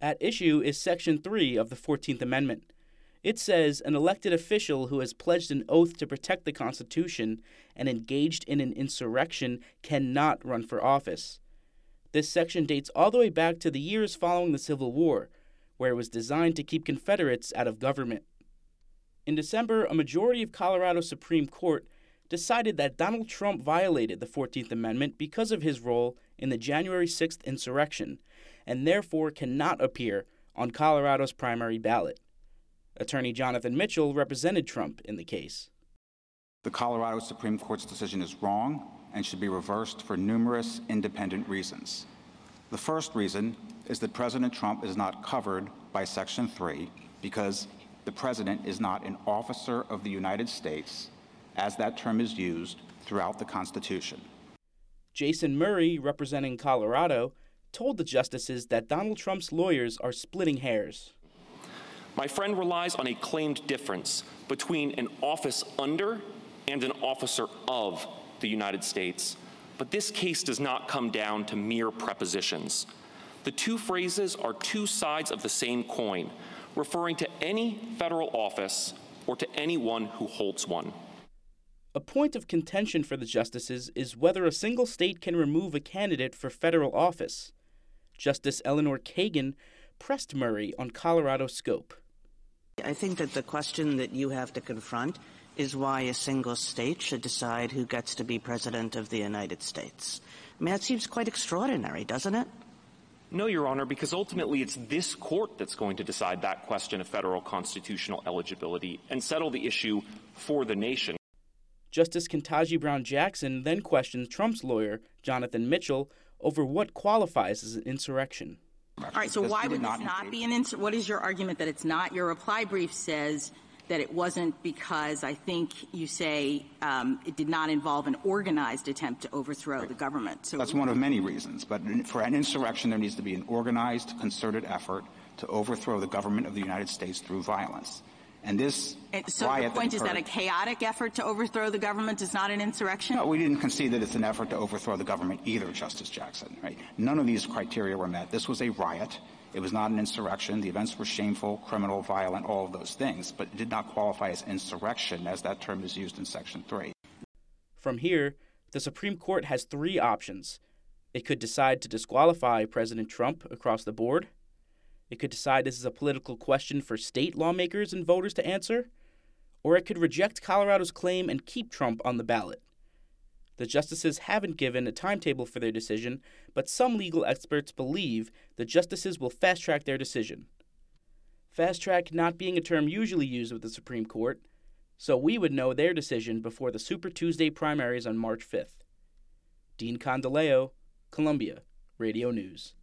At issue is Section 3 of the 14th Amendment. It says an elected official who has pledged an oath to protect the Constitution and engaged in an insurrection cannot run for office. This section dates all the way back to the years following the Civil War, where it was designed to keep Confederates out of government. In December, a majority of Colorado's Supreme Court decided that Donald Trump violated the 14th Amendment because of his role in the January 6th insurrection, and therefore cannot appear on Colorado's primary ballot. Attorney Jonathan Mitchell represented Trump in the case. The Colorado Supreme Court's decision is wrong and should be reversed for numerous independent reasons. The first reason is that President Trump is not covered by Section 3 because the President is not an officer of the United States, as that term is used throughout the Constitution. Jason Murray, representing Colorado, told the justices that Donald Trump's lawyers are splitting hairs. My friend relies on a claimed difference between an office under and an officer of the United States. But this case does not come down to mere prepositions. The two phrases are two sides of the same coin, referring to any federal office or to anyone who holds one. A point of contention for the justices is whether a single state can remove a candidate for federal office. Justice Elena Kagan pressed Murray on Colorado's scope. I think that the question that you have to confront is why a single state should decide who gets to be president of the United States. I mean, that seems quite extraordinary, doesn't it? No, Your Honor, because ultimately it's this court that's going to decide that question of federal constitutional eligibility and settle the issue for the nation. Justice Ketanji Brown Jackson then questions Trump's lawyer, Jonathan Mitchell, over what qualifies as an insurrection. All right, so why would this not be an insurrection? What is your argument that it's not? Your reply brief says that it wasn't because I think you say um, it did not involve an organized attempt to overthrow right. the government. So that's one of many reasons. But for an insurrection, there needs to be an organized, concerted effort to overthrow the government of the United States through violence. And this and so riot the point that is that a chaotic effort to overthrow the government is not an insurrection? No, we didn't concede that it's an effort to overthrow the government either, Justice Jackson. Right? None of these criteria were met. This was a riot. It was not an insurrection. The events were shameful, criminal, violent, all of those things, but it did not qualify as insurrection as that term is used in Section 3. From here, the Supreme Court has three options. It could decide to disqualify President Trump across the board. It could decide this is a political question for state lawmakers and voters to answer, or it could reject Colorado's claim and keep Trump on the ballot. The justices haven't given a timetable for their decision, but some legal experts believe the justices will fast track their decision. Fast track not being a term usually used with the Supreme Court, so we would know their decision before the Super Tuesday primaries on March 5th. Dean Condoleo, Columbia, Radio News.